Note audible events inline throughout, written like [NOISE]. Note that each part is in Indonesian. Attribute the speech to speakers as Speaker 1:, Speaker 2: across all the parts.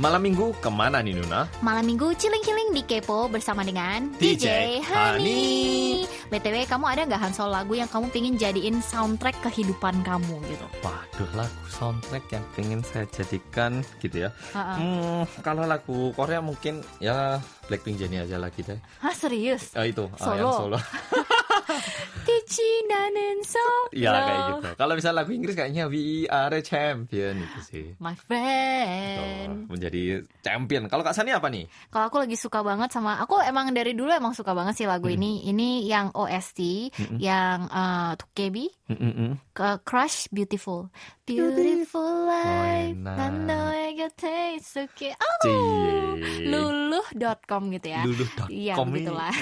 Speaker 1: Malam minggu ke mana nih Nuna?
Speaker 2: Malam minggu chilling-chilling di Kepo bersama dengan
Speaker 1: DJ
Speaker 2: Honey. BTW kamu ada nggak Hansol lagu yang kamu pingin jadiin soundtrack kehidupan kamu gitu?
Speaker 1: Waduh lagu soundtrack yang pengen saya jadikan gitu ya.
Speaker 2: Ha-ha.
Speaker 1: Hmm, kalau lagu Korea mungkin ya Blackpink Jennie aja lagi deh.
Speaker 2: Hah serius?
Speaker 1: Eh, itu ah,
Speaker 2: Solo. [LAUGHS]
Speaker 1: yang solo. [LAUGHS]
Speaker 2: Tici nanen so.
Speaker 1: ya kayak gitu. Kalau misalnya lagu Inggris kayaknya We Are a Champion itu sih.
Speaker 2: My
Speaker 1: Tuh,
Speaker 2: friend.
Speaker 1: menjadi champion. Kalau Kak Sani apa nih?
Speaker 2: Kalau aku lagi suka banget sama aku emang dari dulu emang suka banget sih lagu ini. Ini yang OST, yang uh, Tokebi,
Speaker 1: Mm-mm.
Speaker 2: ke Crush Beautiful. Beautiful life.
Speaker 1: enak.
Speaker 2: 난너의 곁에 있을게. Oh,
Speaker 1: Cie.
Speaker 2: luluh.com gitu ya.
Speaker 1: Luluh.com
Speaker 2: Iya,
Speaker 1: ini,
Speaker 2: begitulah.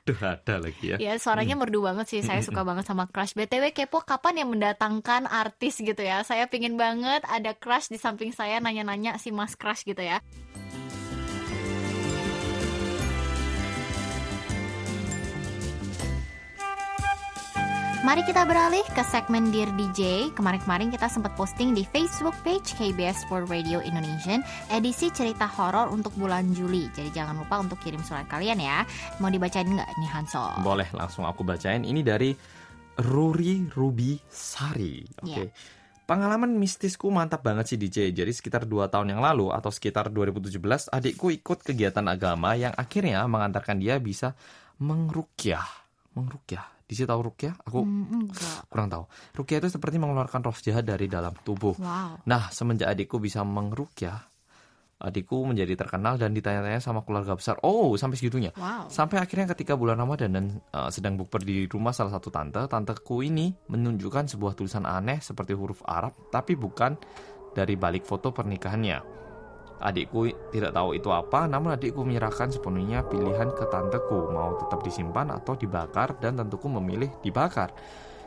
Speaker 1: Aduh ada lagi ya.
Speaker 2: Ya suaranya merdu banget sih Saya suka banget sama Crush. BTW kepo kapan yang mendatangkan artis gitu ya. Saya pingin banget ada Crush di samping saya Nanya-nanya si Mas Crush gitu ya Mari kita beralih ke segmen Dear DJ. Kemarin-kemarin kita sempat posting di Facebook page KBS World Radio Indonesian edisi cerita horor untuk bulan Juli. Jadi jangan lupa untuk kirim surat kalian ya. Mau dibacain nggak nih Hanso?
Speaker 1: Boleh langsung aku bacain. Ini dari Ruri Ruby Sari. Oke.
Speaker 2: Iya.
Speaker 1: Pengalaman mistisku mantap banget sih DJ. Jadi sekitar 2 tahun yang lalu atau sekitar 2017 adikku ikut kegiatan agama yang akhirnya mengantarkan dia bisa mengrukyah. Mengrukyah. Disi tahu rukyah? Aku
Speaker 2: Hmm, enggak.
Speaker 1: kurang tahu. Rukyah itu seperti mengeluarkan roh jahat dari dalam tubuh.
Speaker 2: Wow.
Speaker 1: Nah, semenjak adikku bisa mengrukyah, adikku menjadi terkenal dan ditanya-tanya sama keluarga besar. Oh, sampai segitunya.
Speaker 2: Wow.
Speaker 1: Sampai akhirnya ketika bulan Ramadan dan uh, sedang bukber di rumah salah satu tante, tanteku ini menunjukkan sebuah tulisan aneh seperti huruf Arab, tapi bukan dari balik foto pernikahannya. Adikku tidak tahu itu apa, namun adikku menyerahkan sepenuhnya pilihan ke tanteku, mau tetap disimpan atau dibakar, dan tentuku memilih dibakar.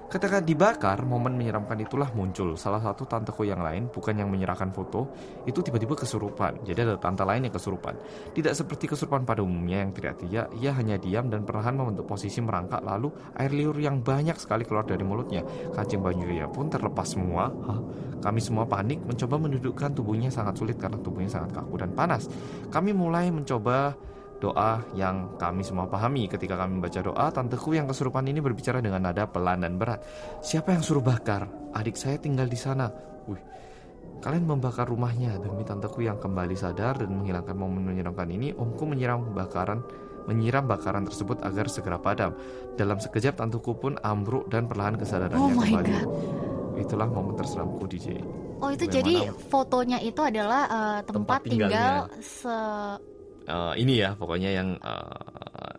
Speaker 1: Ketika dibakar, momen menyeramkan itulah muncul. Salah satu tanteku yang lain, bukan yang menyerahkan foto, itu tiba-tiba kesurupan. Jadi ada tante lain yang kesurupan. Tidak seperti kesurupan pada umumnya yang teriak-teriak, ia hanya diam dan perlahan membentuk posisi merangkak lalu air liur yang banyak sekali keluar dari mulutnya. Kancing bajunya pun terlepas semua. Hah? Kami semua panik mencoba mendudukkan tubuhnya sangat sulit karena tubuhnya sangat kaku dan panas. Kami mulai mencoba doa yang kami semua pahami. Ketika kami membaca doa, tanteku yang kesurupan ini berbicara dengan nada pelan dan berat. Siapa yang suruh bakar? Adik saya tinggal di sana. Wih, kalian membakar rumahnya demi tanteku yang kembali sadar dan menghilangkan momen menyeramkan ini. Omku menyiram bakaran menyiram bakaran tersebut agar segera padam. Dalam sekejap tanteku pun ambruk dan perlahan kesadarannya
Speaker 2: Oh my
Speaker 1: kembali.
Speaker 2: God.
Speaker 1: Itulah momen terseramku DJ.
Speaker 2: Oh itu
Speaker 1: Bagaimana?
Speaker 2: jadi fotonya itu adalah uh, tempat,
Speaker 1: Tempat
Speaker 2: tinggal se
Speaker 1: Eh, ini ya pokoknya yang eh,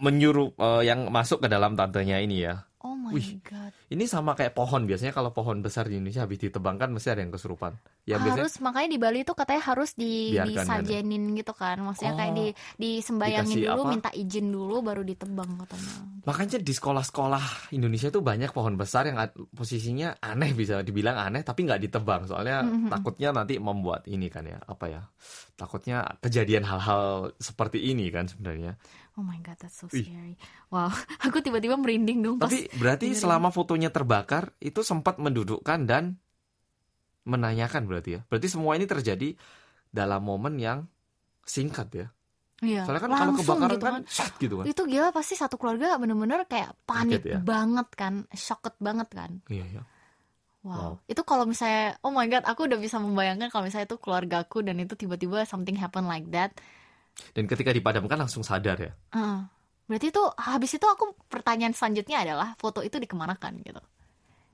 Speaker 1: menyuruh eh, yang masuk ke dalam tantenya ini ya.
Speaker 2: Oh my
Speaker 1: Wih.
Speaker 2: god.
Speaker 1: Ini sama kayak pohon biasanya kalau pohon besar di Indonesia habis ditebang kan mesti ada yang kesurupan. Ya biasanya
Speaker 2: harus makanya di Bali itu katanya harus di
Speaker 1: Biarkan,
Speaker 2: disajenin gitu kan. Maksudnya kayak
Speaker 1: Oh.
Speaker 2: di disembayangin
Speaker 1: Dikasih
Speaker 2: dulu,
Speaker 1: apa?
Speaker 2: minta izin dulu baru ditebang katanya.
Speaker 1: makanya di sekolah-sekolah Indonesia tuh banyak pohon besar yang posisinya aneh bisa dibilang aneh tapi nggak ditebang soalnya
Speaker 2: Mhm.
Speaker 1: takutnya nanti membuat ini kan ya apa ya takutnya kejadian hal-hal seperti ini kan sebenarnya.
Speaker 2: Oh my god, that's so scary. Wow, [LAUGHS] aku tiba-tiba merinding dong pas
Speaker 1: Tapi berarti
Speaker 2: dengerin.
Speaker 1: selama fotonya terbakar itu sempat mendudukkan dan menanyakan berarti ya. Berarti semua ini terjadi dalam momen yang singkat ya.
Speaker 2: Iya,
Speaker 1: Soalnya kan kalau
Speaker 2: langsung
Speaker 1: kebakaran
Speaker 2: gitu
Speaker 1: kan shot gitu kan.
Speaker 2: Itu gila pasti satu keluarga bener-bener kayak panik
Speaker 1: ya?
Speaker 2: banget kan, shocked banget kan.
Speaker 1: Iya ya.
Speaker 2: Wow.
Speaker 1: Wow.
Speaker 2: Itu kalau misalnya, oh my god, aku udah bisa membayangkan kalau misalnya itu keluargaku dan itu tiba-tiba something happen like that.
Speaker 1: Dan ketika dipadamkan langsung sadar ya.
Speaker 2: Heeh. berarti itu habis itu aku pertanyaan selanjutnya adalah foto itu dikemanakan gitu.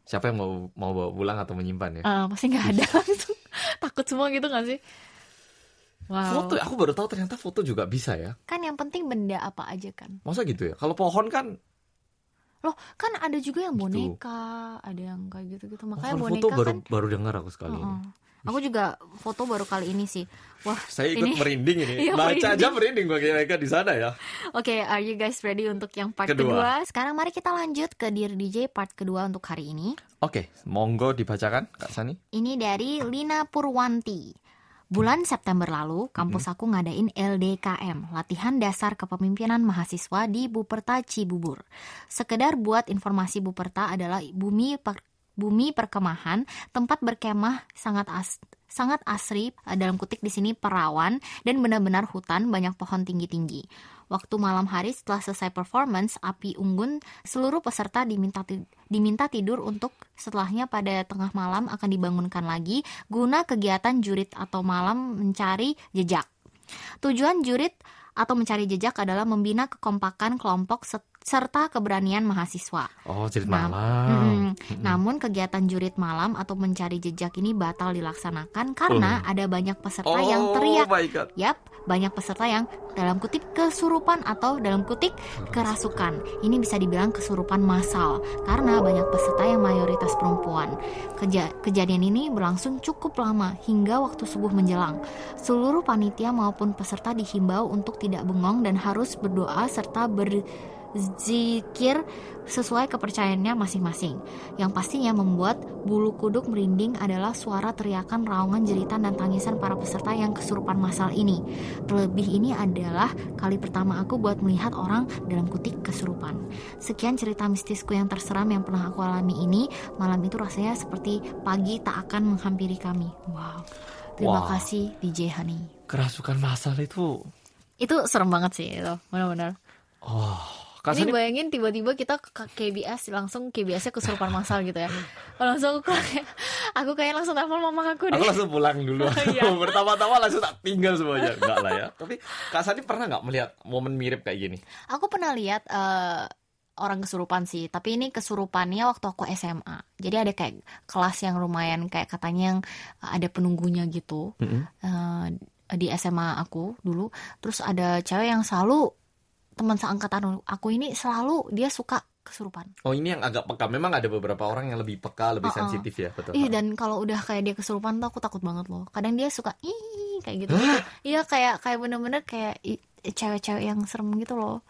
Speaker 1: Siapa yang mau mau bawa pulang atau menyimpan ya?
Speaker 2: Eh, pasti nggak ada [LAUGHS] langsung takut semua gitu nggak sih? Wow.
Speaker 1: Foto aku baru tahu ternyata foto juga bisa ya.
Speaker 2: Kan yang penting benda apa aja kan.
Speaker 1: Masa gitu ya? Kalau pohon kan
Speaker 2: Loh, kan ada juga yang
Speaker 1: Gitu.
Speaker 2: boneka, ada yang kayak gitu-gitu. Makanya
Speaker 1: kalau
Speaker 2: boneka
Speaker 1: foto baru
Speaker 2: kan
Speaker 1: baru dengar aku sekali ini.
Speaker 2: Aku juga foto baru kali ini sih. Wah,
Speaker 1: Saya ikut
Speaker 2: ini
Speaker 1: merinding ini. [LAUGHS]
Speaker 2: Iya,
Speaker 1: Baca
Speaker 2: merinding.
Speaker 1: aja merinding bagi mereka di sana ya.
Speaker 2: Oke, are you guys ready untuk yang part
Speaker 1: Kedua.
Speaker 2: kedua? Sekarang mari kita lanjut ke Dear DJ part kedua untuk hari ini.
Speaker 1: Oke, monggo dibacakan Kak Sani.
Speaker 2: Ini dari Lina Purwanti. Bulan September lalu, kampus aku ngadain LDKM, latihan dasar kepemimpinan mahasiswa di Buperta Cibubur. Sekedar buat informasi Buperta adalah bumi per- bumi perkemahan, tempat berkemah sangat as sangat asri eh, dalam kutik di sini perawan dan benar-benar hutan banyak pohon tinggi-tinggi. Waktu malam hari setelah selesai performance, api unggun seluruh peserta diminta diminta tidur untuk setelahnya pada tengah malam akan dibangunkan lagi guna kegiatan jurit atau malam mencari jejak. Tujuan jurit atau mencari jejak adalah membina kekompakan kelompok serta keberanian mahasiswa.
Speaker 1: Oh, jurit nah, malam. Mm,
Speaker 2: mm, namun kegiatan jurit malam atau mencari jejak ini batal dilaksanakan karena uh. ada banyak peserta oh, yang teriak. Yap, banyak peserta yang dalam kutip kesurupan atau dalam kutip kerasukan. Ini bisa dibilang kesurupan massal karena banyak peserta yang mayoritas perempuan. Keja kejadian ini berlangsung cukup lama hingga waktu subuh menjelang. Seluruh panitia maupun peserta dihimbau untuk tidak bengong dan harus berdoa serta ber zikir sesuai kepercayaannya masing-masing. Yang pastinya membuat bulu kuduk merinding adalah suara teriakan, raungan, jeritan, dan tangisan para peserta yang kesurupan masal ini. Terlebih ini adalah kali pertama aku buat melihat orang dalam kutik kesurupan. Sekian cerita mistisku yang terseram yang pernah aku alami ini. Malam itu rasanya seperti pagi tak akan menghampiri kami. Wow. Terima wow. kasih DJ Honey.
Speaker 1: Kerasukan masal itu
Speaker 2: itu serem banget sih itu, benar-benar.
Speaker 1: Oh
Speaker 2: Kasih ini bayangin tiba-tiba kita ke KBS langsung KBS-nya kesurupan masal gitu ya. [LAUGHS] langsung aku kayak aku kayak langsung telepon mama aku
Speaker 1: deh. Aku langsung pulang dulu. [LAUGHS] Iya. [LAUGHS] Pertama-tama langsung tak tinggal semuanya. Enggak lah ya. Tapi Kak Sani pernah nggak melihat momen mirip kayak gini?
Speaker 2: Aku pernah lihat uh, orang kesurupan sih, tapi ini kesurupannya waktu aku SMA. Jadi ada kayak kelas yang lumayan kayak katanya yang ada penunggunya gitu. Mm -hmm. uh, di SMA aku dulu. Terus ada cewek yang selalu teman seangkatan aku ini selalu dia suka kesurupan.
Speaker 1: Oh ini yang agak peka. Memang ada beberapa orang yang lebih peka, lebih uh -uh. sensitif ya, betul.
Speaker 2: Iya dan kalau udah kayak dia kesurupan tuh aku takut banget loh. Kadang dia suka ih kayak gitu. Iya kayak kayak bener-bener kayak cewek-cewek yang serem gitu loh.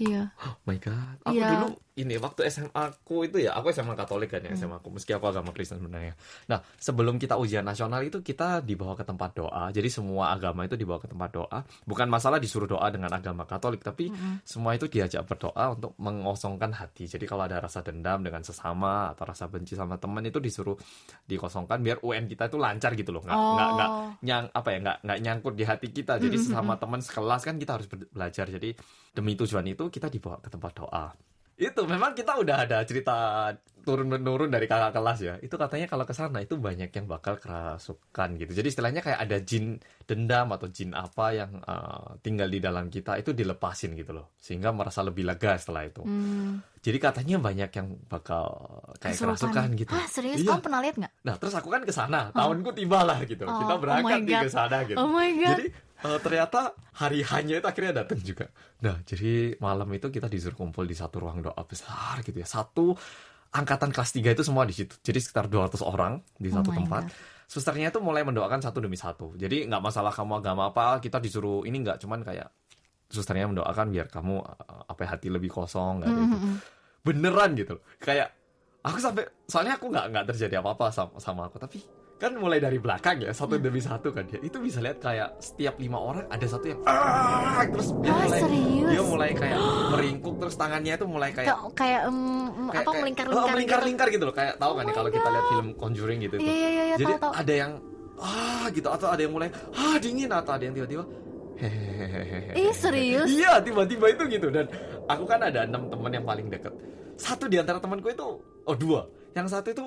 Speaker 2: Iya.
Speaker 1: Oh my god. Aku iya. dulu ini waktu SMA aku itu ya aku SMA Katolik kan ya hmm. SMA aku meski aku agama Kristen sebenarnya. Nah sebelum kita ujian nasional itu kita dibawa ke tempat doa. Jadi semua agama itu dibawa ke tempat doa. Bukan masalah disuruh doa dengan agama Katolik, tapi hmm. semua itu diajak berdoa untuk mengosongkan hati. Jadi kalau ada rasa dendam dengan sesama atau rasa benci sama teman itu disuruh dikosongkan biar UN kita itu lancar gitu loh. Nggak oh. nggak, nggak nyang apa ya nggak nggak nyangkut di hati kita. Jadi hmm. sesama teman sekelas kan kita harus belajar. Jadi demi tujuan itu kita dibawa ke tempat doa itu memang kita udah ada cerita turun menurun dari kakak kelas ya. Itu katanya kalau ke sana itu banyak yang bakal kerasukan gitu. Jadi istilahnya kayak ada jin dendam atau jin apa yang uh, tinggal di dalam kita itu dilepasin gitu loh. Sehingga merasa lebih lega setelah itu. Hmm. jadi katanya banyak yang bakal kayak Kesurupan. kerasukan gitu.
Speaker 2: Ah serius? Iya. kamu pernah lihat nggak?
Speaker 1: Nah terus aku kan ke sana. Tahunku tiba lah gitu. Oh, kita berangkat oh ke sana gitu.
Speaker 2: Oh my God.
Speaker 1: jadi uh, ternyata hari hanya itu akhirnya datang juga. Nah, jadi malam itu kita disuruh kumpul di satu ruang doa besar gitu ya. Satu angkatan kelas 3 itu semua di situ. Jadi sekitar 200 orang di satu oh tempat. God. Susternya itu mulai mendoakan satu demi satu. Jadi nggak masalah kamu agama apa, kita disuruh ini nggak cuman kayak susternya mendoakan biar kamu uh, apa ya, hati lebih kosong nggak mm -hmm. gitu. Beneran gitu. Kayak aku sampai soalnya aku nggak nggak terjadi apa-apa sama, sama aku tapi kan mulai dari belakang ya satu demi satu kan dia. Itu bisa lihat kayak setiap lima orang ada satu yang ah, terus dia
Speaker 2: ah,
Speaker 1: mulai
Speaker 2: serius?
Speaker 1: dia mulai kayak meringkuk terus tangannya itu mulai kayak
Speaker 2: kayak, um, kayak apa melingkar-lingkar
Speaker 1: oh, melingkar-lingkar gitu. gitu loh kayak tahu oh kan nih kalau kita lihat film Conjuring gitu
Speaker 2: iya, iya, iya,
Speaker 1: jadi
Speaker 2: tahu, tahu.
Speaker 1: ada yang ah gitu atau ada yang mulai ah dingin atau ada yang tiba-tiba
Speaker 2: hehehe eh serius?
Speaker 1: Iya tiba-tiba itu gitu. Dan aku kan ada enam teman yang paling deket. Satu di antara temanku itu oh dua. Yang satu itu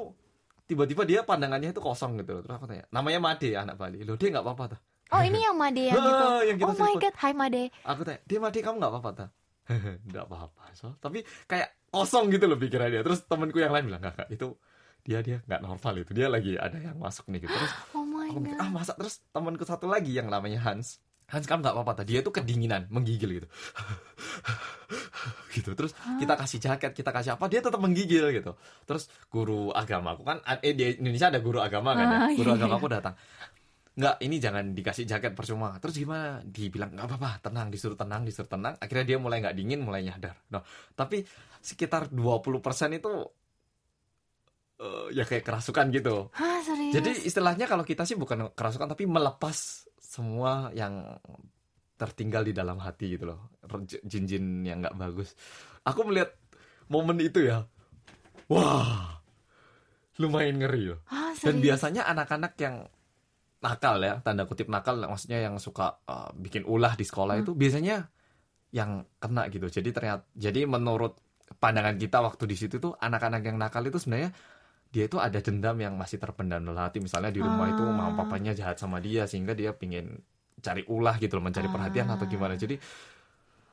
Speaker 1: tiba-tiba dia pandangannya itu kosong gitu terus aku tanya namanya Made anak Bali? Lo dia nggak apa-apa tuh
Speaker 2: oh ini yang Made yang [LAUGHS] gitu. yang oh my god. Hai Made.
Speaker 1: Aku tanya dia Made kamu nggak apa-apa tuh [LAUGHS] nggak apa-apa so. Tapi kayak kosong gitu loh pikirannya terus temanku yang lain bilang nggak itu dia dia nggak normal itu. Dia lagi ada yang masuk nih gitu. Terus [GASPS]
Speaker 2: oh my god
Speaker 1: ah masa? Terus temanku satu lagi yang namanya Hans Hans kamu nggak apa-apa dia tuh kedinginan menggigil gitu. [LAUGHS] Gitu terus kita kasih jaket kita kasih apa dia tetap menggigil gitu. Terus guru agama aku kan eh di Indonesia ada guru agama kan ya? Ah, guru iya, agama aku datang. Nggak ini jangan dikasih jaket percuma. Terus gimana? Dibilang nggak apa-apa tenang disuruh tenang disuruh tenang. Akhirnya dia mulai nggak dingin mulai nyadar. Nah tapi sekitar 20% itu uh, ya kayak kerasukan gitu.
Speaker 2: Hah,
Speaker 1: jadi istilahnya kalau kita sih bukan kerasukan tapi melepas semua yang tertinggal di dalam hati gitu loh jin-jin yang nggak bagus aku melihat momen itu ya wah lumayan ngeri loh.
Speaker 2: Ah,
Speaker 1: Dan biasanya anak-anak yang nakal ya, tanda kutip nakal, maksudnya yang suka uh, bikin ulah di sekolah
Speaker 2: Hmm.
Speaker 1: itu biasanya yang kena gitu. Jadi ternyata, jadi menurut pandangan kita waktu di situ tuh anak-anak yang nakal itu sebenarnya dia itu ada dendam yang masih terpendam dalam hati. Misalnya di rumah itu
Speaker 2: Ah.
Speaker 1: mama papanya jahat sama dia sehingga dia pingin cari ulah gitu loh, mencari perhatian atau
Speaker 2: Ah.
Speaker 1: gimana. Jadi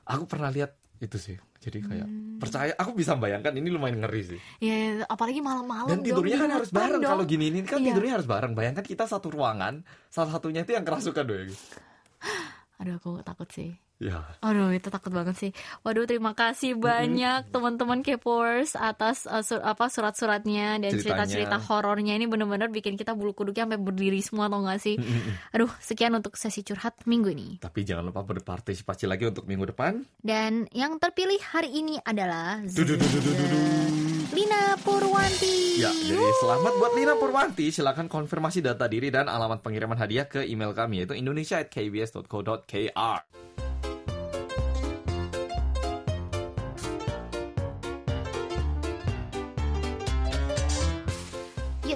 Speaker 1: aku pernah lihat itu sih. Jadi kayak
Speaker 2: Hmm.
Speaker 1: percaya, aku bisa bayangkan ini lumayan ngeri sih.
Speaker 2: Ya, apalagi malam-malam.
Speaker 1: Dan
Speaker 2: dong,
Speaker 1: tidurnya
Speaker 2: di
Speaker 1: kan harus bareng
Speaker 2: dong.
Speaker 1: kalau gini ini kan
Speaker 2: Iya.
Speaker 1: tidurnya harus bareng. Bayangkan kita satu ruangan, salah satunya itu yang kerasukan doang.
Speaker 2: Aduh, aku takut sih.
Speaker 1: Ya.
Speaker 2: Aduh, itu takut banget sih. Waduh, terima kasih banyak teman-teman Kepors atas uh, sur- apa surat-suratnya dan
Speaker 1: Ceritanya.
Speaker 2: cerita-cerita horornya ini bener-bener bikin kita bulu kuduknya sampai berdiri semua tau gak sih? Aduh, sekian untuk sesi curhat minggu ini.
Speaker 1: Tapi jangan lupa berpartisipasi lagi untuk minggu depan.
Speaker 2: Dan yang terpilih hari ini adalah. Lina Purwanti.
Speaker 1: Ya, jadi selamat buat Lina Purwanti. Silakan konfirmasi data diri dan alamat pengiriman hadiah ke email kami yaitu indonesia@kbs.co.kr.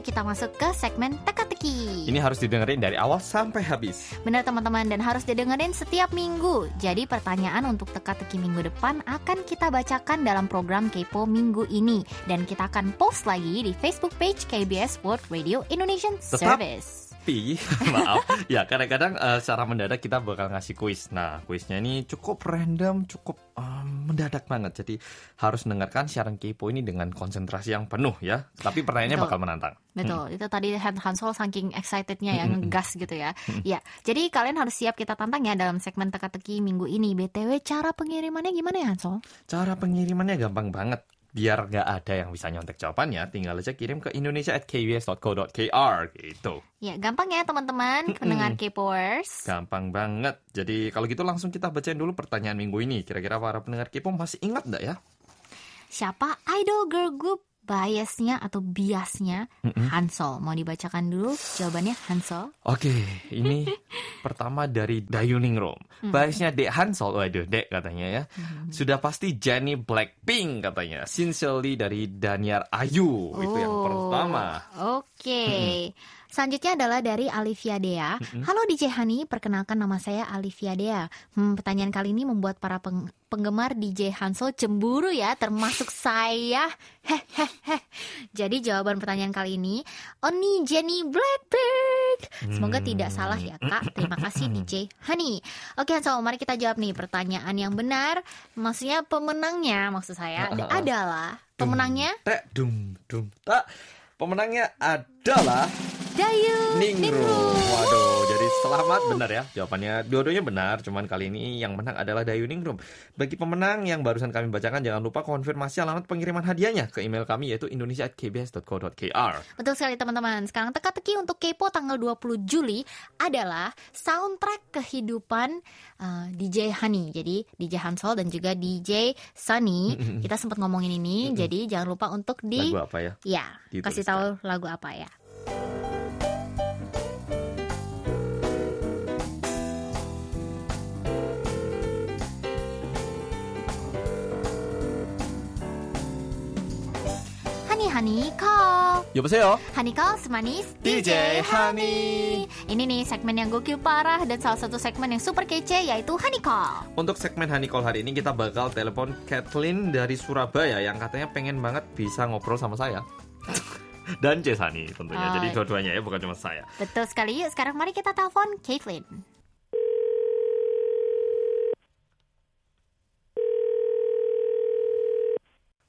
Speaker 2: Yuk kita masuk ke segmen teka-teki.
Speaker 1: Ini harus didengerin dari awal sampai habis.
Speaker 2: Benar teman-teman dan harus didengerin setiap minggu. Jadi pertanyaan untuk teka-teki minggu depan akan kita bacakan dalam program Kepo minggu ini dan kita akan post lagi di Facebook page KBS World Radio Indonesian
Speaker 1: Tetap.
Speaker 2: Service.
Speaker 1: Tapi, [LAUGHS] maaf, ya kadang-kadang eh, secara mendadak kita bakal ngasih kuis. Nah, kuisnya ini cukup random, cukup em, mendadak banget. Jadi harus dengarkan siaran kepo ini dengan konsentrasi yang penuh ya. Tapi pertanyaannya
Speaker 2: Betul.
Speaker 1: bakal menantang.
Speaker 2: Betul, itu tadi Han Hansol saking excitednya yang ngegas gitu ya. Ya, jadi kalian harus siap kita tantang ya dalam segmen teka-teki minggu ini. BTW cara pengirimannya gimana ya Hansol?
Speaker 1: Cara pengirimannya gampang banget. Biar nggak ada yang bisa nyontek jawabannya, tinggal aja kirim ke indonesia@kbs.co.kr gitu.
Speaker 2: Ya, gampang ya teman-teman, pendengar Kpowers.
Speaker 1: Gampang banget. Jadi kalau gitu langsung kita bacain dulu pertanyaan minggu ini. Kira-kira para pendengar kepo masih ingat nggak ya?
Speaker 2: Siapa idol girl group biasnya atau biasnya Hansol? Mau dibacakan dulu jawabannya Hansol?
Speaker 1: Oke, ini [LAUGHS] pertama dari Dayuningrum. Biasnya Dek Hansol, waduh Dek katanya ya. Sudah pasti Jennie Blackpink katanya. Sincerely dari Daniar Ayu. Itu yang
Speaker 2: Oh,
Speaker 1: pertama.
Speaker 2: Oke. Selanjutnya adalah dari Alivia Dea. Halo DJ Hani, perkenalkan nama saya Alivia Dea. Hmm, pertanyaan kali ini membuat para peng- penggemar DJ Hansol cemburu ya, termasuk saya. [LAUGHS] Hehehe. Jadi jawaban pertanyaan kali ini, Oni Jenny Blackpink. Semoga tidak salah ya kak. Terima kasih DJ [LAUGHS] Hani. Oke Hansol, mari kita jawab nih pertanyaan yang benar. Maksudnya pemenangnya, maksud saya
Speaker 1: Ah, ah, ah.
Speaker 2: adalah pemenangnya
Speaker 1: Tek dum dum tak. Pemenangnya adalah
Speaker 2: Dayu
Speaker 1: Ningrum. Waduh, jadi selamat benar ya. Jawabannya dua-duanya benar, cuman kali ini yang menang adalah Dayu Ningrum. Bagi pemenang yang barusan kami bacakan jangan lupa konfirmasi alamat pengiriman hadiahnya ke email kami yaitu indonesia@kbs.co.kr.
Speaker 2: Betul sekali teman-teman. Sekarang teka-teki untuk Kepo tanggal 20 Juli adalah soundtrack kehidupan uh, DJ Hani. Jadi DJ Hansol dan juga DJ Sunny. Kita sempat ngomongin ini, jadi jangan lupa untuk di
Speaker 1: Lagu apa ya?
Speaker 2: ya
Speaker 1: Dituliskan.
Speaker 2: kasih tahu lagu apa ya. Hani Hani call.
Speaker 1: 여보세요.
Speaker 2: Honey Call semanis
Speaker 1: DJ Honey.
Speaker 2: Ini nih segmen yang gokil parah dan salah satu segmen yang super kece yaitu Honey Call.
Speaker 1: Untuk segmen Honey Call hari ini kita bakal telepon Kathleen dari Surabaya yang katanya pengen banget bisa ngobrol sama saya. [LAUGHS] Dan Cesani tentunya.
Speaker 2: Oh.
Speaker 1: Jadi dua-duanya ya, bukan cuma saya.
Speaker 2: Betul sekali. Yuk sekarang mari kita telepon Caitlin.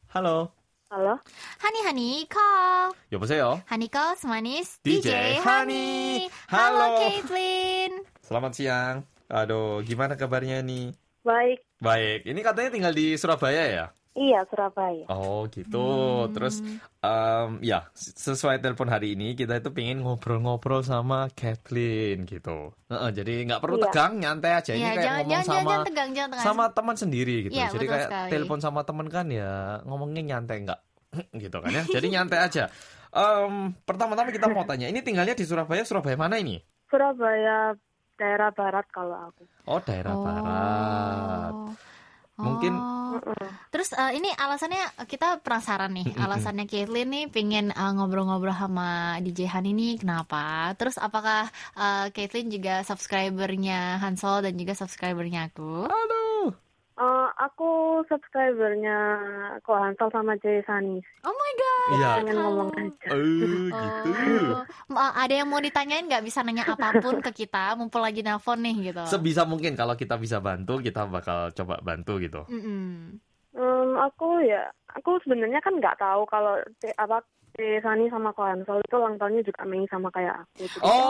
Speaker 1: Halo.
Speaker 3: Halo,
Speaker 2: Honey Honey Call.
Speaker 1: 여보세요.
Speaker 2: Honey Call semanis
Speaker 1: DJ Honey.
Speaker 2: Halo
Speaker 1: Halo.
Speaker 2: Caitlin.
Speaker 1: Selamat siang. Aduh, gimana kabarnya nih?
Speaker 3: baik.
Speaker 1: Baik. Ini katanya tinggal di Surabaya ya?
Speaker 3: Iya, Surabaya.
Speaker 1: Oh gitu. Terus em, ya sesuai telepon hari ini kita itu pengen ngobrol-ngobrol sama Kathleen gitu. Heeh, jadi nggak perlu
Speaker 3: Iya.
Speaker 1: tegang, nyantai aja. Ini
Speaker 2: Iya,
Speaker 1: kayak
Speaker 2: jangan,
Speaker 1: ngomong
Speaker 2: jangan,
Speaker 1: sama
Speaker 2: jangan, jangan tegang, jangan tegang.
Speaker 1: sama teman sendiri gitu.
Speaker 2: Iya,
Speaker 1: jadi kayak
Speaker 2: sekali.
Speaker 1: telepon sama teman kan ya ngomongnya nyantai nggak [CLEARS THROAT] gitu kan ya. Jadi nyantai aja. Em, pertama-tama kita mau tanya, ini tinggalnya di Surabaya, Surabaya mana ini?
Speaker 3: Surabaya daerah barat kalau aku.
Speaker 1: Oh daerah
Speaker 2: Oh.
Speaker 1: barat. Mungkin-
Speaker 2: Oh. Terus eh, ini alasannya kita penasaran nih, alasannya Caitlyn nih pengen eh, ngobrol-ngobrol sama DJ Han ini kenapa? Terus apakah eh, Caitlyn juga subscribernya Hansol dan juga subscribernya aku?
Speaker 1: Aduh.
Speaker 3: Eh, aku subscribernya Ko Hansol sama Jay Sanis.
Speaker 2: Oh my god.
Speaker 1: Iya.
Speaker 3: Pengen ngomong aja.
Speaker 1: Eh, gitu.
Speaker 2: Oh, Ma- ada yang mau ditanyain nggak bisa nanya apa pun ke kita, mumpul lagi nelpon nih gitu.
Speaker 1: Sebisa mungkin kalau kita bisa bantu, kita bakal coba bantu gitu.
Speaker 2: Mm-mm.
Speaker 3: Hmm, aku ya, aku sebenarnya kan nggak tahu kalau apa Jay Sani sama Ko Hansol itu ulang tahunnya juga Mei sama kayak aku. Jadi
Speaker 1: Oh,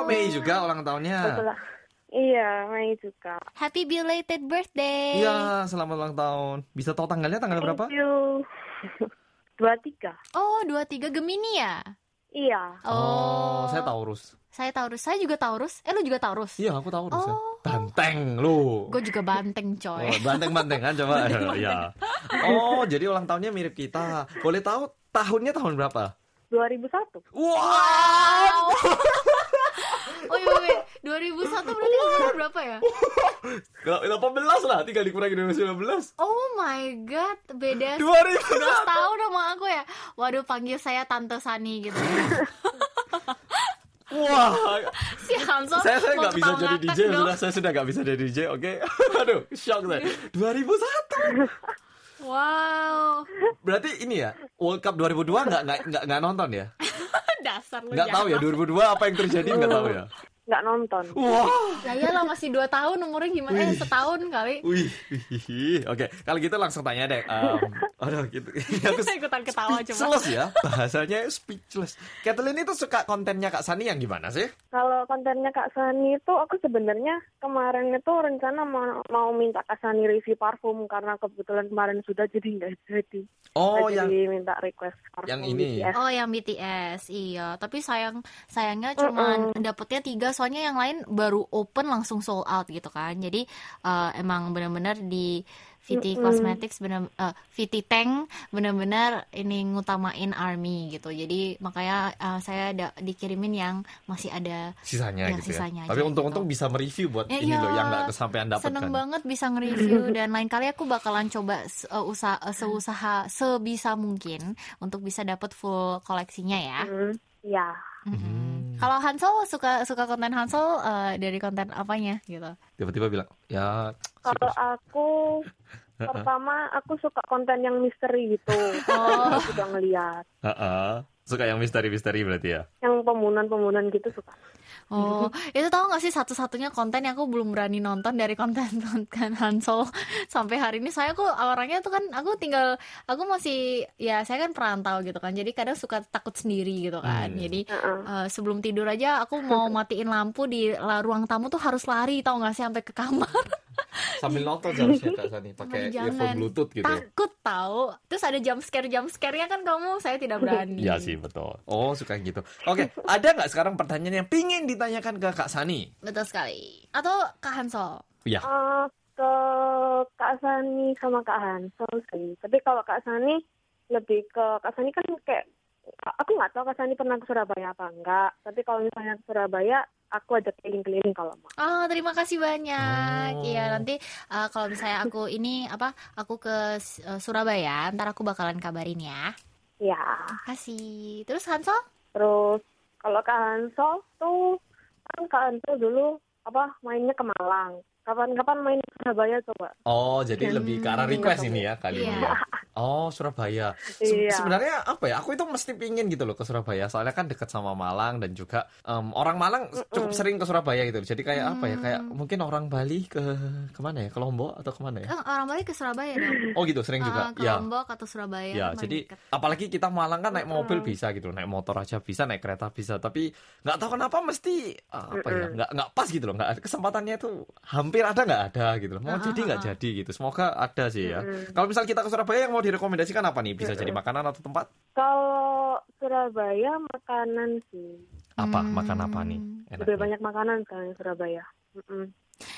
Speaker 3: kaget.
Speaker 1: Mei juga ulang
Speaker 3: Betul
Speaker 1: tahunnya.
Speaker 3: lah. Iya, Mei juga.
Speaker 2: Happy belated birthday.
Speaker 1: Iya, selamat ulang tahun. Bisa tahu tanggalnya tanggal berapa?
Speaker 3: Thank you. [LAUGHS] Dua tiga.
Speaker 2: Oh, 23 Gemini ya?
Speaker 3: Iya.
Speaker 1: Oh, saya Taurus.
Speaker 2: Saya Taurus. Saya juga Taurus. Eh, lu juga Taurus?
Speaker 1: Iya, aku Taurus ya.
Speaker 2: Oh.
Speaker 1: Banteng lu.
Speaker 2: Gue juga banteng, coy.
Speaker 1: Oh, banteng-banteng kan coba. [LAUGHS] ya. Oh, jadi ulang tahunnya mirip kita. Boleh tahu tahunnya tahun berapa?
Speaker 3: 2001.
Speaker 1: Wow. [LAUGHS]
Speaker 2: Oh iya, iya. 2001 berarti umur berapa ya?
Speaker 1: 18 lah, tinggal dikurangi dari 19.
Speaker 2: Oh my god, beda
Speaker 1: 2001.
Speaker 2: 11 tahun sama aku ya. Waduh, panggil saya Tante Sani gitu. [LAUGHS]
Speaker 1: Wah,
Speaker 2: Si Hansel
Speaker 1: saya saya nggak bisa jadi DJ
Speaker 2: dong.
Speaker 1: sudah saya sudah nggak bisa jadi DJ oke [LAUGHS] aduh shock saya 2001
Speaker 2: Wow.
Speaker 1: berarti ini ya World Cup 2002 nggak nggak nggak nggak nonton ya
Speaker 2: Dasar lu
Speaker 1: nggak tahu ya
Speaker 2: jahat.
Speaker 1: 2002 apa yang terjadi nggak tahu ya [LAUGHS]
Speaker 3: Nggak nonton.
Speaker 1: wah
Speaker 2: Ya iyalah masih 2 tahun umurnya gimana? Eh, setahun kali.
Speaker 1: Wih, wih, oke. Kalau gitu langsung tanya deh. Um, aduh, gitu. [LAUGHS] aku
Speaker 2: Ikutan ketawa coba.
Speaker 1: speechless ya. Bahasanya speechless. Kathleen itu suka kontennya Kak Sani yang gimana sih?
Speaker 3: Kalau kontennya Kak Sani itu aku sebenarnya kemarin itu rencana mau, mau minta Kak Sani review parfum karena kebetulan kemarin sudah jadi nggak jadi.
Speaker 1: Oh,
Speaker 3: Nggak
Speaker 1: yang
Speaker 3: jadi minta request parfum
Speaker 1: yang ini.
Speaker 3: BTS.
Speaker 2: Oh yang BTS iya tapi sayang sayangnya cuma dapetnya tiga soalnya yang lain baru open langsung sold out gitu kan jadi eh, emang benar-benar di VT Cosmetics benar eh, VT Tank benar-benar ini ngutamain Army gitu jadi makanya eh, saya ada dikirimin yang masih ada
Speaker 1: sisanya
Speaker 2: Ya,
Speaker 1: gitu
Speaker 2: sisanya
Speaker 1: ya. Tapi untung-untung
Speaker 2: gitu.
Speaker 1: bisa mereview buat
Speaker 2: Ya,
Speaker 1: ini
Speaker 2: iya.
Speaker 1: loh yang nggak kesampaian dapat
Speaker 2: seneng
Speaker 1: kan.
Speaker 2: banget bisa nge-review [LAUGHS] dan lain kali aku bakalan coba eh, usaha eh, seusaha sebisa mungkin untuk bisa dapat full koleksinya ya.
Speaker 3: Hmm, ya.
Speaker 2: Mm-mm. Kalau Hansel suka suka konten Hansel eh, dari konten apanya gitu?
Speaker 1: Tiba-tiba bilang, "Ya,
Speaker 3: Kalau aku [LAUGHS] pertama aku suka konten yang misteri gitu.
Speaker 2: Oh.
Speaker 3: Aku juga ngeliat.
Speaker 1: Heeh. Suka yang misteri-misteri berarti ya.
Speaker 3: Yang pembunuhan-pembunuhan gitu suka.
Speaker 2: Oh, [LAUGHS] itu tahu nggak sih satu-satunya konten yang aku belum berani nonton dari konten konten Hansel sampai hari ini. Saya aku orangnya tuh kan aku tinggal aku masih ya saya kan perantau gitu kan. Jadi kadang suka takut sendiri gitu kan.
Speaker 1: Hmm.
Speaker 2: Jadi eh, sebelum tidur aja aku mau [LAUGHS] matiin lampu di ruang tamu tuh harus lari tahu nggak sih sampai ke kamar.
Speaker 1: Sambil nonton seharusnya Kak Sani pakai earphone Bluetooth gitu. ya.
Speaker 2: Takut tahu. Terus ada jump scare jump scare-nya kan kamu saya tidak berani.
Speaker 1: Iya sih betul. Oh suka yang gitu. Oke, ada nggak sekarang pertanyaan yang pingin ditanyakan ke Kak Sani?
Speaker 2: Betul sekali. Atau Kak Hansel.
Speaker 1: Ya.
Speaker 3: Eh, ke Kak Sani sama Kak Hansel sih. Tapi kalau Kak Sani lebih ke Kak Sani kan kayak aku nggak tahu Kak Sani pernah ke Surabaya apa enggak. Tapi kalau misalnya ke Surabaya, aku ajak keliling-keliling kalau mau.
Speaker 2: Oh, terima kasih banyak.
Speaker 1: Oh.
Speaker 2: Iya, nanti uh, kalau misalnya aku ini apa, aku ke uh, Surabaya, ntar aku bakalan kabarin ya.
Speaker 3: Ya.
Speaker 2: Kasih. Terus Hansel?
Speaker 3: Terus kalau Kak Hansel tuh kan Kak Hansel dulu apa mainnya ke Malang. Kapan-kapan main ke Surabaya coba.
Speaker 1: Oh, jadi lebih ke arah request ini ya kali ini
Speaker 2: Iya.
Speaker 1: ya. Oh, Surabaya. Se-
Speaker 3: Iya.
Speaker 1: Sebenarnya apa ya? Aku itu mesti pingin gitu loh ke Surabaya. Soalnya kan dekat sama Malang dan juga em, orang Malang cukup sering ke Surabaya gitu. Jadi kayak apa ya? Kayak mungkin orang Bali ke ke mana ya? Ke Lombok atau ke mana ya?
Speaker 2: Kan orang balik ke Surabaya dong.
Speaker 1: Oh gitu, sering juga.
Speaker 2: Uh, ke
Speaker 1: Ya.
Speaker 2: Lombok atau Surabaya.
Speaker 1: Ya, jadi
Speaker 2: deket.
Speaker 1: apalagi kita Malang kan naik mobil bisa gitu, naik motor aja bisa, naik kereta bisa, tapi nggak tahu kenapa mesti uh, apa ya, nggak nggak pas gitu loh, nggak ada kesempatannya itu hampir ada nggak ada gitu loh, mau
Speaker 2: Ah,
Speaker 1: jadi
Speaker 2: ah,
Speaker 1: nggak
Speaker 2: ah.
Speaker 1: jadi gitu, semoga ada sih ya. Kalau misal kita ke Surabaya yang mau direkomendasikan apa nih? Bisa jadi makanan atau tempat?
Speaker 3: Kalau Surabaya makanan sih.
Speaker 1: Apa?
Speaker 2: Hmm.
Speaker 1: Makan apa nih?
Speaker 3: Lebih
Speaker 1: Enaknya?
Speaker 3: banyak makanan di Surabaya. Mm-mm.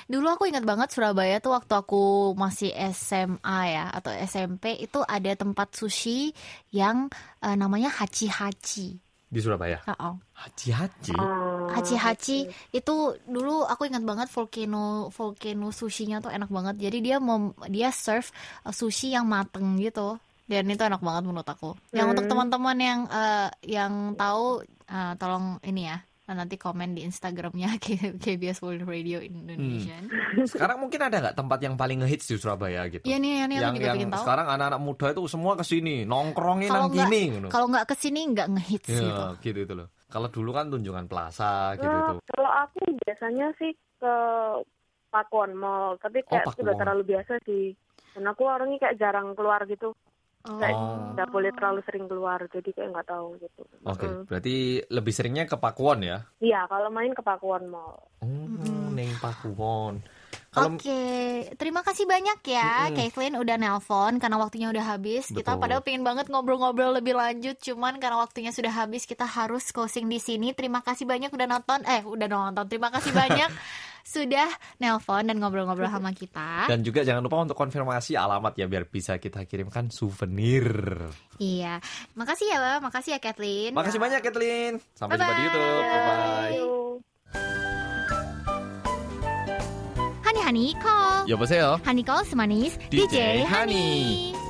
Speaker 2: Dulu aku ingat banget Surabaya tuh waktu aku masih SMA ya atau SMP itu ada tempat sushi yang uh, namanya Hachi Hachi.
Speaker 1: Di Surabaya.
Speaker 2: Oh,
Speaker 1: Haji Haji.
Speaker 3: Oh.
Speaker 2: Hachi Hachi itu dulu aku ingat banget volcano volcano sushinya tuh enak banget. Jadi dia mau dia serve uh, sushi yang mateng gitu. Dan itu enak banget menurut aku. Yang untuk
Speaker 3: Hmm.
Speaker 2: teman-teman yang uh, yang tahu uh, tolong ini ya nanti komen di Instagramnya [LAUGHS] KBS World Radio Indonesia. [LAUGHS]
Speaker 1: Sekarang mungkin ada nggak tempat yang paling ngehits di Surabaya gitu?
Speaker 2: Iya nih, ini aku
Speaker 1: yang yang
Speaker 2: tahu.
Speaker 1: sekarang anak-anak muda itu semua ke sini nongkrongin nang gini
Speaker 2: kalau nggak ke sini nggak ngehits
Speaker 1: Ya,
Speaker 2: gitu.
Speaker 1: gitu itu loh. Kalau dulu kan tunjungan plaza gitu
Speaker 3: Nah,
Speaker 1: itu.
Speaker 3: kalau aku biasanya sih ke Pakuan Mall, tapi kayak
Speaker 1: Pakuwon.
Speaker 3: sudah terlalu biasa sih. Dan aku orangnya kayak jarang keluar gitu, kayak
Speaker 1: Oh.
Speaker 3: nggak boleh terlalu sering keluar, jadi kayak nggak tahu gitu.
Speaker 1: Oke,
Speaker 3: Mm.
Speaker 1: berarti lebih seringnya ke Pakuwon ya?
Speaker 3: Iya, kalau main ke Pakuan Mall.
Speaker 1: Oh, neng Pakuwon. Kalau
Speaker 2: Oke, terima kasih banyak ya,
Speaker 1: Mm-mm.
Speaker 2: Caitlin udah nelpon karena waktunya udah habis. Kita
Speaker 1: Betul.
Speaker 2: padahal pengen banget ngobrol-ngobrol lebih lanjut, cuman karena waktunya sudah habis, kita harus closing di sini. Terima kasih banyak udah nonton, eh udah nonton. Terima kasih banyak [LAUGHS] sudah nelpon dan ngobrol-ngobrol sama kita.
Speaker 1: dan juga jangan lupa untuk konfirmasi alamat ya biar bisa kita kirimkan souvenir.
Speaker 2: Iya, makasih ya, makasih ya, Kathleen.
Speaker 1: Makasih banyak Kathleen. Sampai jumpa di. YouTube. Bye.
Speaker 3: Yuk.
Speaker 2: 하니커.
Speaker 1: 여보세요? 하니커스
Speaker 2: 마니스 DJ 하니.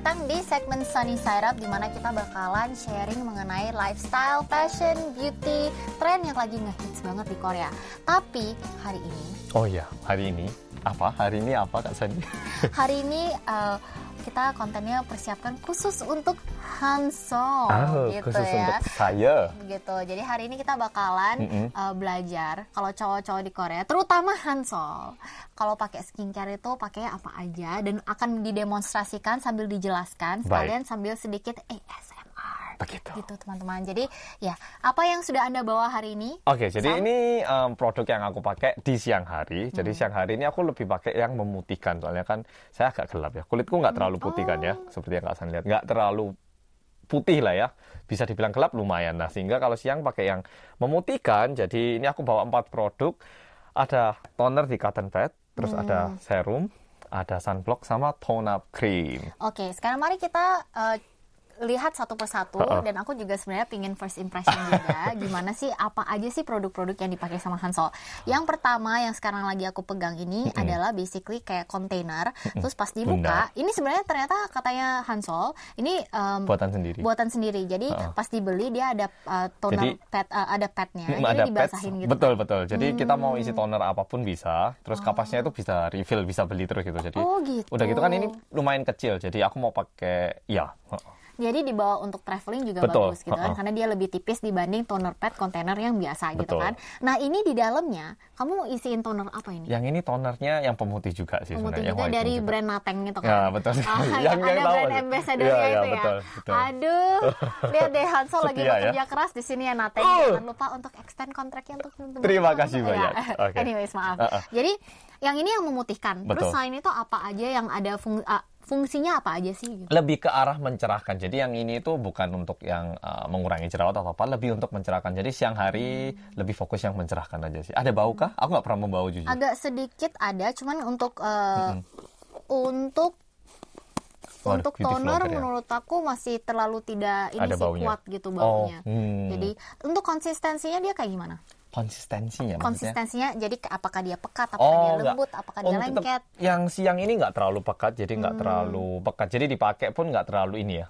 Speaker 2: Datang di segmen Sunny Side Up di mana kita bakalan sharing mengenai lifestyle, fashion, beauty, tren yang lagi ngehits banget di Korea. Tapi hari ini,
Speaker 1: Oh iya, hari ini apa? Hari ini apa Kak Sani?
Speaker 2: hari ini uh, kita kontennya persiapkan khusus untuk Hansol gitu
Speaker 1: Ah, khusus
Speaker 2: ya.
Speaker 1: untuk saya.
Speaker 2: Gitu. Jadi hari ini kita bakalan
Speaker 1: Mm-mm.
Speaker 2: uh, belajar kalau cowok-cowok di Korea, terutama Hansol, kalau pakai skincare itu pakai apa aja dan akan didemonstrasikan sambil dijelaskan
Speaker 1: Baik.
Speaker 2: sekalian sambil sedikit ASMR.
Speaker 1: Begitu.
Speaker 2: Gitu teman-teman. Jadi ya apa yang sudah anda bawa hari ini?
Speaker 1: Oke, jadi
Speaker 2: Sam?
Speaker 1: ini em, produk yang aku pakai di siang hari.
Speaker 2: Hmm.
Speaker 1: Jadi siang hari ini aku lebih pakai yang memutihkan. Soalnya kan saya agak gelap ya. Kulitku nggak terlalu putih kan ya.
Speaker 2: Oh.
Speaker 1: Seperti yang Kak San lihat. Nggak terlalu putih lah ya. Bisa dibilang gelap lumayan. Nah, sehingga kalau siang pakai yang memutihkan. Jadi ini aku bawa empat produk. Ada toner di cotton pad. Terus
Speaker 2: Hmm.
Speaker 1: ada serum. Ada sunblock sama tone up cream.
Speaker 2: Oke, sekarang mari kita uh, lihat satu persatu
Speaker 1: Uh-uh.
Speaker 2: dan aku juga sebenarnya pingin first impression juga [LAUGHS] gimana sih apa aja sih produk-produk yang dipakai sama Hansol. Yang pertama yang sekarang lagi aku pegang ini adalah basically kayak kontainer. Terus pas dibuka, ini sebenarnya ternyata katanya Hansol ini um,
Speaker 1: Buatan sendiri.
Speaker 2: buatan sendiri. Jadi
Speaker 1: Uh-uh.
Speaker 2: pas dibeli dia ada uh, toner
Speaker 1: Jadi-
Speaker 2: pad uh, ada padnya.
Speaker 1: Hmm,
Speaker 2: Jadi
Speaker 1: ada pads.
Speaker 2: dibasahin gitu.
Speaker 1: Betul betul. Jadi kita mau
Speaker 2: Hmm.
Speaker 1: isi toner apa pun bisa. Terus kapasnya itu bisa refill, bisa beli terus gitu. Jadi
Speaker 2: Oh, gitu.
Speaker 1: udah gitu kan ini lumayan kecil. Jadi aku mau pakai ya.
Speaker 2: Jadi dibawa untuk traveling juga
Speaker 1: Betul,
Speaker 2: bagus gitu kan,
Speaker 1: uh-uh.
Speaker 2: karena dia lebih tipis dibanding toner pad kontainer yang biasa gitu
Speaker 1: Betul.
Speaker 2: kan. Nah ini di dalamnya kamu mau isiin toner apa ini?
Speaker 1: Yang ini tonernya yang pemutih juga sih
Speaker 2: Pemutih
Speaker 1: yang
Speaker 2: juga
Speaker 1: whitening
Speaker 2: dari
Speaker 1: juga.
Speaker 2: brand Nateng gitu kan.
Speaker 1: Ya, betul.
Speaker 2: Ah,
Speaker 1: Yang- [LAUGHS]
Speaker 2: yang, ada brand ambassador
Speaker 1: Iya, iya,
Speaker 2: itu ya.
Speaker 1: betul, betul.
Speaker 2: Aduh, [LAUGHS] lihat deh Hansol lagi
Speaker 1: Setia ya.
Speaker 2: bekerja keras di sini ya Nateng.
Speaker 1: Oh.
Speaker 2: Jangan lupa untuk extend kontraknya untuk.
Speaker 1: Terima kasih
Speaker 2: Ya.
Speaker 1: banyak. Oke. [LAUGHS]
Speaker 2: Anyways, maaf.
Speaker 1: Uh-uh.
Speaker 2: Jadi yang ini yang memutihkan. Terus
Speaker 1: Betul.
Speaker 2: selain itu apa aja yang ada fung- ah, fungsinya apa aja sih? Gitu?
Speaker 1: Lebih ke arah mencerahkan. Jadi yang ini itu bukan untuk yang uh, mengurangi jerawat atau apa, lebih untuk mencerahkan. Jadi siang hari lebih fokus yang mencerahkan aja sih. Ada bau kah? Aku nggak pernah membau jujur.
Speaker 2: Agak sedikit ada, cuman untuk eh, untuk
Speaker 1: Waduh,
Speaker 2: untuk toner
Speaker 1: ya.
Speaker 2: menurut aku masih terlalu tidak ini
Speaker 1: Ada
Speaker 2: sih
Speaker 1: baunya.
Speaker 2: kuat gitu baunya.
Speaker 1: Oh, hmm.
Speaker 2: Jadi untuk konsistensinya dia kayak gimana?
Speaker 1: Konsistensinya maksudnya.
Speaker 2: Konsistensinya jadi apakah dia pekat, apakah
Speaker 1: Oh,
Speaker 2: dia
Speaker 1: enggak.
Speaker 2: lembut, apakah dia
Speaker 1: tetap-
Speaker 2: lengket?
Speaker 1: Yang siang ini nggak terlalu pekat, jadi nggak
Speaker 2: Hmm.
Speaker 1: terlalu pekat. Jadi dipakai pun nggak terlalu ini ya.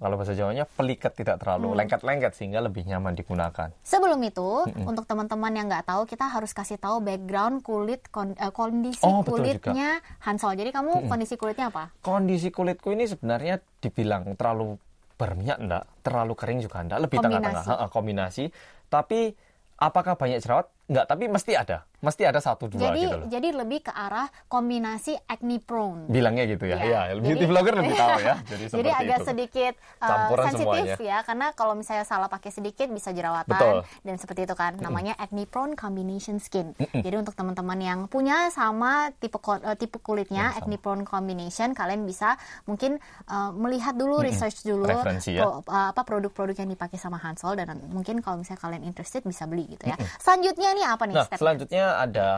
Speaker 1: Kalau bahasa Jawanya pelikat tidak
Speaker 2: Hmm.
Speaker 1: terlalu lengket-lengket sehingga lebih nyaman digunakan.
Speaker 2: Sebelum itu, untuk teman-teman yang nggak tahu, kita harus kasih tahu background kulit eh, kondisi
Speaker 1: Oh,
Speaker 2: kulitnya Hansol. Jadi kamu kondisi kulitnya apa?
Speaker 1: Kondisi kulitku ini sebenarnya dibilang terlalu berminyak enggak, terlalu kering juga enggak, lebih
Speaker 2: Kombinasi.
Speaker 1: tengah-tengah, Ha, kombinasi. Tapi apakah banyak jerawat? Enggak, tapi mesti ada. Mesti ada satu dua
Speaker 2: jadi
Speaker 1: gitu loh.
Speaker 2: jadi lebih ke arah kombinasi acne prone.
Speaker 1: Bilangnya gitu ya.
Speaker 2: Iya.
Speaker 1: Iya, beauty
Speaker 2: Jadi-
Speaker 1: vlogger lebih tahu ya. [LAUGHS] Jadi
Speaker 2: Jadi agak
Speaker 1: itu.
Speaker 2: sedikit uh, sensitif
Speaker 1: semuanya.
Speaker 2: ya, karena kalau misalnya salah pakai sedikit bisa jerawatan
Speaker 1: Betul.
Speaker 2: dan seperti itu kan. Namanya acne prone combination skin. Jadi untuk teman-teman yang punya sama tipe uh, tipe kulitnya
Speaker 1: sama.
Speaker 2: acne prone combination, kalian bisa mungkin uh, melihat dulu, research dulu
Speaker 1: Referensi ya.
Speaker 2: pro- uh, apa produk-produk yang dipakai sama Hansol dan mungkin kalau misalnya kalian interested bisa beli gitu ya. Selanjutnya nih apa nih
Speaker 1: Nah,
Speaker 2: stepnya?
Speaker 1: selanjutnya ada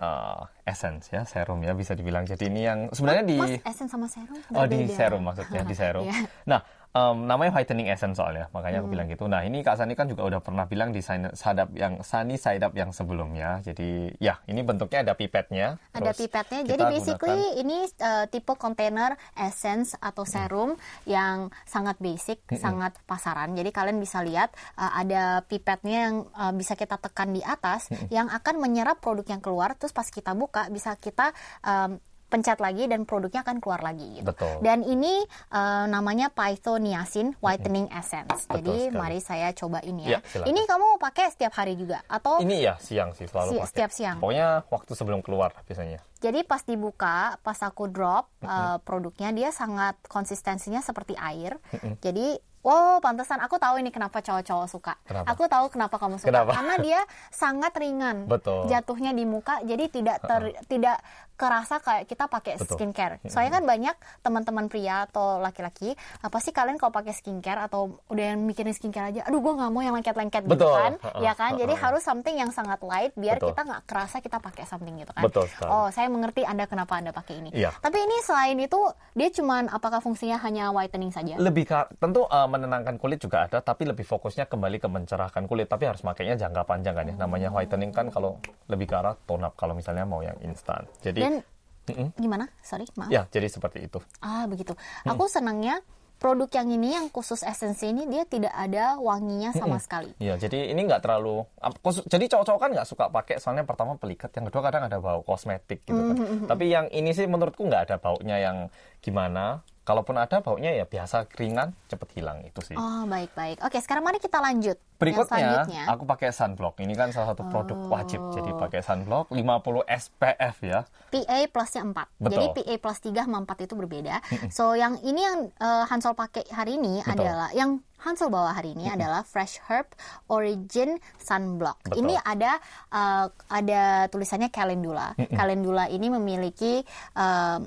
Speaker 1: uh, essence ya, serum ya bisa dibilang. Jadi ini yang sebenarnya di
Speaker 2: Mas essence sama serum?
Speaker 1: Oh di serum maksudnya di [LAUGHS] serum.
Speaker 2: Iya.
Speaker 1: Nah em, namanya whitening essence soalnya makanya aku bilang gitu. Nah ini Kak Sani kan juga udah pernah bilang di up yang Sani side up yang sebelumnya. Jadi ya ini bentuknya ada pipetnya.
Speaker 2: Ada pipetnya. Jadi basically
Speaker 1: gunakan-
Speaker 2: ini uh, tipe kontainer essence atau serum yang sangat basic, sangat pasaran. Jadi kalian bisa lihat uh, ada pipetnya yang uh, bisa kita tekan di atas yang akan menyerap produk yang keluar. Terus pas kita buka bisa kita um, pencet lagi dan produknya akan keluar lagi gitu.
Speaker 1: Betul.
Speaker 2: Dan ini uh, namanya Pythoniacin Whitening Essence.
Speaker 1: Betul
Speaker 2: Jadi
Speaker 1: sekali.
Speaker 2: mari saya coba ini
Speaker 1: Ya,
Speaker 2: ya.
Speaker 1: silakan.
Speaker 2: ini kamu pakai setiap hari juga atau
Speaker 1: ini ya siang sih selalu
Speaker 2: Si-
Speaker 1: pakai.
Speaker 2: setiap siang.
Speaker 1: Pokoknya waktu sebelum keluar biasanya.
Speaker 2: Jadi pas dibuka, pas aku drop uh, produknya, dia sangat konsistensinya seperti air. Jadi, wow, pantesan aku tahu ini kenapa cowok-cowok suka.
Speaker 1: Kenapa?
Speaker 2: Aku tahu kenapa kamu suka.
Speaker 1: Kenapa?
Speaker 2: Karena dia sangat ringan.
Speaker 1: Betul.
Speaker 2: Jatuhnya di muka, jadi tidak ter, tidak kerasa kayak kita pakai
Speaker 1: Betul.
Speaker 2: skincare. Soalnya kan banyak teman-teman pria atau laki-laki, apa sih kalian kalau pakai skincare atau udah yang mikirin skincare aja, aduh gue nggak mau yang lengket-lengket gitu kan,
Speaker 1: Ha-ha,
Speaker 2: ya kan? Jadi
Speaker 1: ha-ha.
Speaker 2: harus something yang sangat light biar
Speaker 1: Betul.
Speaker 2: kita nggak kerasa kita pakai something gitu kan.
Speaker 1: Betul sekali.
Speaker 2: Oh, saya mengerti Anda kenapa Anda pakai ini.
Speaker 1: Iya.
Speaker 2: Tapi ini selain itu dia cuman apakah fungsinya hanya whitening saja?
Speaker 1: Lebih tentu uh, menenangkan kulit juga ada, tapi lebih fokusnya kembali ke mencerahkan kulit. Tapi harus makainya jangka panjang kan ya. Namanya whitening kan kalau lebih ke arah tone up kalau misalnya mau yang instan. Jadi
Speaker 2: Dan
Speaker 1: Mm-mm.
Speaker 2: gimana? Sorry, maaf.
Speaker 1: ya jadi seperti itu.
Speaker 2: Ah, begitu.
Speaker 1: Hmm.
Speaker 2: Aku senangnya produk yang ini yang khusus esensi ini dia tidak ada wanginya sama sekali.
Speaker 1: Iya, jadi ini nggak terlalu. khusus- Jadi cowok-cowok kan nggak suka pakai, soalnya pertama pelikat, yang kedua kadang ada bau kosmetik gitu kan.
Speaker 2: Mm-hmm,
Speaker 1: Tapi yang ini sih menurutku nggak ada baunya yang gimana. Kalaupun ada baunya ya biasa ringan, cepet hilang itu sih.
Speaker 2: Oh, baik-baik. Oke, sekarang mari kita lanjut.
Speaker 1: Berikutnya, aku pakai sunblock. Ini kan salah satu produk
Speaker 2: Oh.
Speaker 1: wajib. Jadi pakai sunblock 50 SPF ya.
Speaker 2: PA plusnya 4.
Speaker 1: Betul.
Speaker 2: Jadi PA plus 3 sama 4 itu berbeda. So yang ini yang eh, Hansol pakai hari ini
Speaker 1: Betul.
Speaker 2: adalah yang Hansol bawa hari ini adalah Fresh Herb Origin Sunblock.
Speaker 1: Betul.
Speaker 2: Ini ada eh, ada tulisannya calendula. Calendula ini memiliki eh,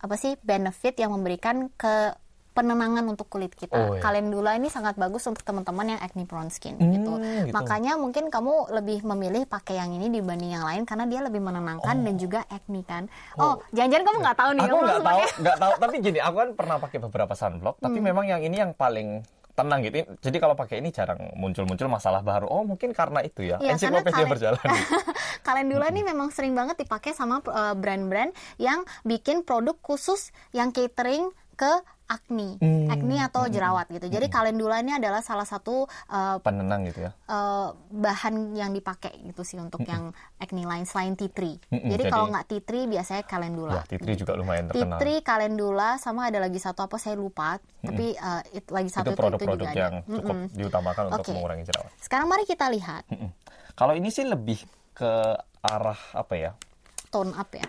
Speaker 2: apa sih benefit yang memberikan ke penenangan untuk kulit kita.
Speaker 1: Oh, iya.
Speaker 2: Calendula ini sangat bagus untuk teman-teman yang acne prone skin
Speaker 1: Hmm,
Speaker 2: gitu.
Speaker 1: gitu.
Speaker 2: Makanya mungkin kamu lebih memilih pakai yang ini dibanding yang lain karena dia lebih menenangkan dan juga acne kan. Oh, jangan-jangan kamu nggak tahu nih
Speaker 1: Aku nggak tahu, nggak tahu. Tapi gini, aku kan pernah pakai beberapa sunblock. Tapi
Speaker 2: Hmm.
Speaker 1: memang yang ini yang paling tenang gitu. Jadi kalau pakai ini jarang muncul-muncul masalah baru. Oh mungkin karena itu ya.
Speaker 2: Iya, karena
Speaker 1: Ensiklopedia
Speaker 2: kalian-
Speaker 1: berjalan. [LAUGHS]
Speaker 2: Calendula ini memang sering banget dipakai sama uh, brand-brand yang bikin produk khusus yang catering ke acne,
Speaker 1: Hmm.
Speaker 2: acne atau jerawat gitu. Jadi calendula ini adalah salah satu uh,
Speaker 1: Penenang gitu ya.
Speaker 2: uh, bahan yang dipakai gitu sih untuk yang acne line selain tea tree.
Speaker 1: Mm-mm,
Speaker 2: Jadi
Speaker 1: jadi-
Speaker 2: kalau nggak tea tree biasanya calendula.
Speaker 1: Wah, Titri juga lumayan
Speaker 2: Tea
Speaker 1: terkenal.
Speaker 2: tree, calendula, sama ada lagi satu apa saya lupa. Tapi uh, it- lagi satu
Speaker 1: itu produk-produk
Speaker 2: juga
Speaker 1: yang
Speaker 2: ada.
Speaker 1: cukup
Speaker 2: Mm-mm.
Speaker 1: diutamakan untuk
Speaker 2: Oke.
Speaker 1: mengurangi jerawat.
Speaker 2: Sekarang mari kita lihat
Speaker 1: Mm-mm. Kalau ini sih lebih ke arah apa ya?
Speaker 2: tone up ya.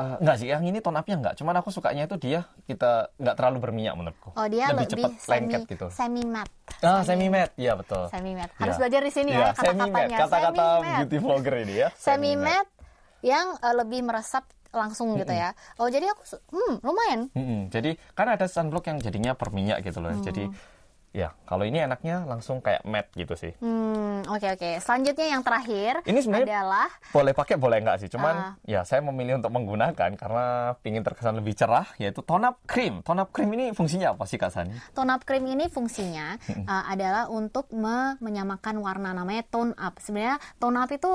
Speaker 1: Eh, enggak sih, yang ini tone up-nya enggak. Cuman aku sukanya itu dia kita nggak terlalu berminyak menurutku.
Speaker 2: Oh dia lebih,
Speaker 1: lebih cepat
Speaker 2: semi
Speaker 1: lengket gitu.
Speaker 2: semi matte.
Speaker 1: Ah, semi matte, iya betul.
Speaker 2: Semi matte. Harus belajar di sini ya
Speaker 1: semi matte.
Speaker 2: kata-katanya.
Speaker 1: Kata-kata
Speaker 2: Semi
Speaker 1: beauty vlogger ini ya.
Speaker 2: Semi matte yang uh, lebih meresap langsung gitu ya. Oh jadi aku hmm lumayan.
Speaker 1: Mm-mm. Jadi kan ada sunblock yang jadinya perminyak gitu loh. Jadi ya kalau ini enaknya langsung kayak matte gitu sih.
Speaker 2: Hmm oke oke. Selanjutnya yang terakhir
Speaker 1: Ini sebenarnya
Speaker 2: adalah
Speaker 1: boleh pakai boleh enggak sih cuman ya saya memilih untuk menggunakan karena pingin terkesan lebih cerah yaitu tone up cream tone up cream ini fungsinya apa sih kak Sani
Speaker 2: tone up cream ini fungsinya uh, [LAUGHS] adalah untuk me- menyamakan warna namanya tone up. Sebenarnya tone up itu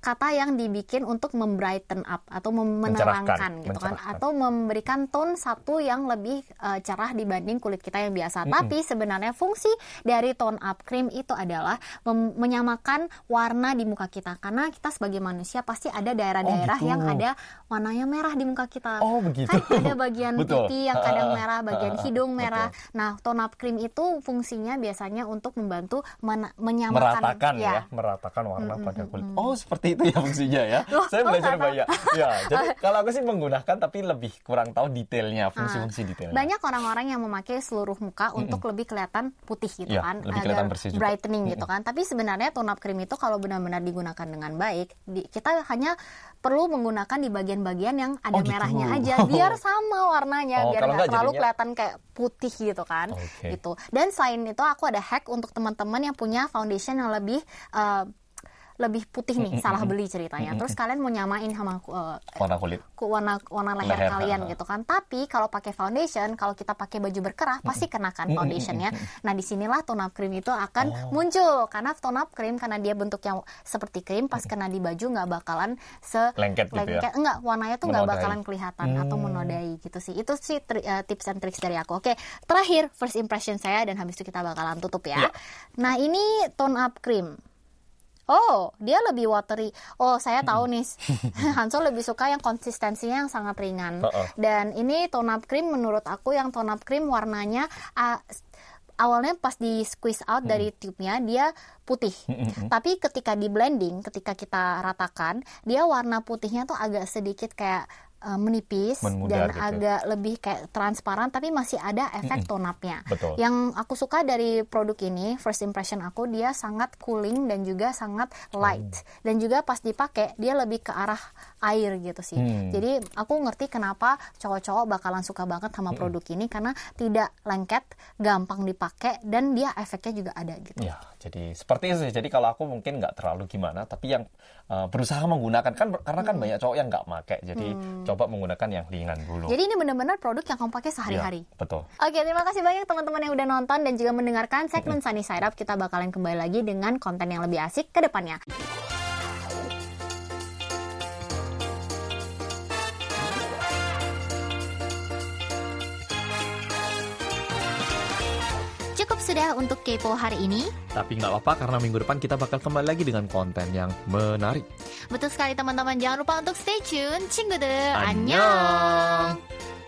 Speaker 2: kata yang dibikin untuk membrighten up atau menerangkan gitu kan atau memberikan tone satu yang lebih uh, cerah dibanding kulit kita yang biasa. Tapi sebenarnya fungsi dari tone up cream itu adalah menyamakan warna di muka kita karena kita sebagai manusia pasti ada daerah-daerah
Speaker 1: Oh, gitu.
Speaker 2: yang ada warnanya merah di muka kita.
Speaker 1: Oh, begitu.
Speaker 2: Kan ada bagian [LAUGHS]
Speaker 1: Betul.
Speaker 2: pipi yang kadang merah, bagian hidung
Speaker 1: Betul.
Speaker 2: merah. Nah, tone up cream itu fungsinya biasanya untuk membantu men- menyamakan
Speaker 1: meratakan ya,
Speaker 2: ya.
Speaker 1: meratakan warna pada kulit oh seperti seperti itu ya fungsinya ya.
Speaker 2: Loh,
Speaker 1: Saya
Speaker 2: oh,
Speaker 1: belajar banyak. Ya, jadi [LAUGHS] kalau aku sih menggunakan tapi lebih kurang tahu detailnya, fungsi-fungsi detailnya.
Speaker 2: Banyak orang-orang yang memakai seluruh muka untuk lebih kelihatan putih gitu
Speaker 1: Iya,
Speaker 2: kan,
Speaker 1: lebih kelihatan
Speaker 2: agar
Speaker 1: bersih juga.
Speaker 2: brightening gitu kan. Tapi sebenarnya tone up cream itu kalau benar-benar digunakan dengan baik, di- kita hanya perlu menggunakan di bagian-bagian yang ada
Speaker 1: Oh, gitu.
Speaker 2: merahnya [LAUGHS] aja, biar sama warnanya,
Speaker 1: Oh,
Speaker 2: biar nggak terlalu
Speaker 1: jadinya-
Speaker 2: kelihatan kayak putih gitu kan.
Speaker 1: Oke.
Speaker 2: Gitu. Dan selain itu aku ada hack untuk teman-teman yang punya foundation yang lebih eh, lebih putih nih, salah beli ceritanya. Terus kalian mau nyamain sama eh,
Speaker 1: Warna kulit.
Speaker 2: ku- warna warna leher,
Speaker 1: Leher,
Speaker 2: kalian gitu kan. Tapi kalau pakai foundation, kalau kita pakai baju berkerah pasti kenakan foundationnya. Nah di sinilah tone up cream itu akan
Speaker 1: Oh.
Speaker 2: muncul karena tone up cream karena dia bentuknya seperti krim pas kena di baju nggak bakalan se
Speaker 1: Lengket gitu ya?
Speaker 2: enggak warnanya tuh nggak bakalan kelihatan atau
Speaker 1: Hmm.
Speaker 2: menodai gitu sih. Itu sih tri- eh, tips and tricks dari aku. Oke, terakhir first impression saya dan habis itu kita bakalan tutup ya.
Speaker 1: Iya.
Speaker 2: Nah ini tone up cream. Oh, dia lebih watery. Oh, saya tahu nih. [LAUGHS] [LAUGHS] Hanso lebih suka yang konsistensinya yang sangat ringan.
Speaker 1: Uh-uh.
Speaker 2: Dan ini tone up cream menurut aku yang tone up cream warnanya s- awalnya pas di squeeze out dari tube-nya dia putih. Tapi ketika di blending, ketika kita ratakan, dia warna putihnya tuh agak sedikit kayak eh, menipis dan
Speaker 1: Memudar gitu.
Speaker 2: agak lebih kayak transparan tapi masih ada efek tone up-nya.
Speaker 1: Betul.
Speaker 2: Yang aku suka dari produk ini, first impression aku dia sangat cooling dan juga sangat light. Dan juga pas dipakai dia lebih ke arah air gitu sih.
Speaker 1: Hmm.
Speaker 2: Jadi aku ngerti kenapa cowok-cowok bakalan suka banget sama produk ini karena tidak lengket, gampang dipakai dan dia efeknya juga ada gitu.
Speaker 1: Ya, jadi seperti itu sih. Jadi kalau aku mungkin nggak terlalu gimana, tapi yang uh, berusaha menggunakan kan karena kan banyak cowok yang nggak pakai. Jadi coba menggunakan yang ringan dulu.
Speaker 2: Jadi ini benar-benar produk yang kamu pakai sehari-hari.
Speaker 1: Ya, betul.
Speaker 2: Oke, terima kasih banyak teman-teman yang udah nonton dan juga mendengarkan segmen Sunny Side Up. Kita bakalan kembali lagi dengan konten yang lebih asik ke depannya. untuk Kepo hari ini.
Speaker 1: Tapi nggak apa-apa karena minggu depan kita bakal kembali lagi dengan konten yang menarik.
Speaker 2: Betul sekali teman-teman, jangan lupa untuk stay tune.
Speaker 1: Cinggude,
Speaker 2: annyeong! annyeong.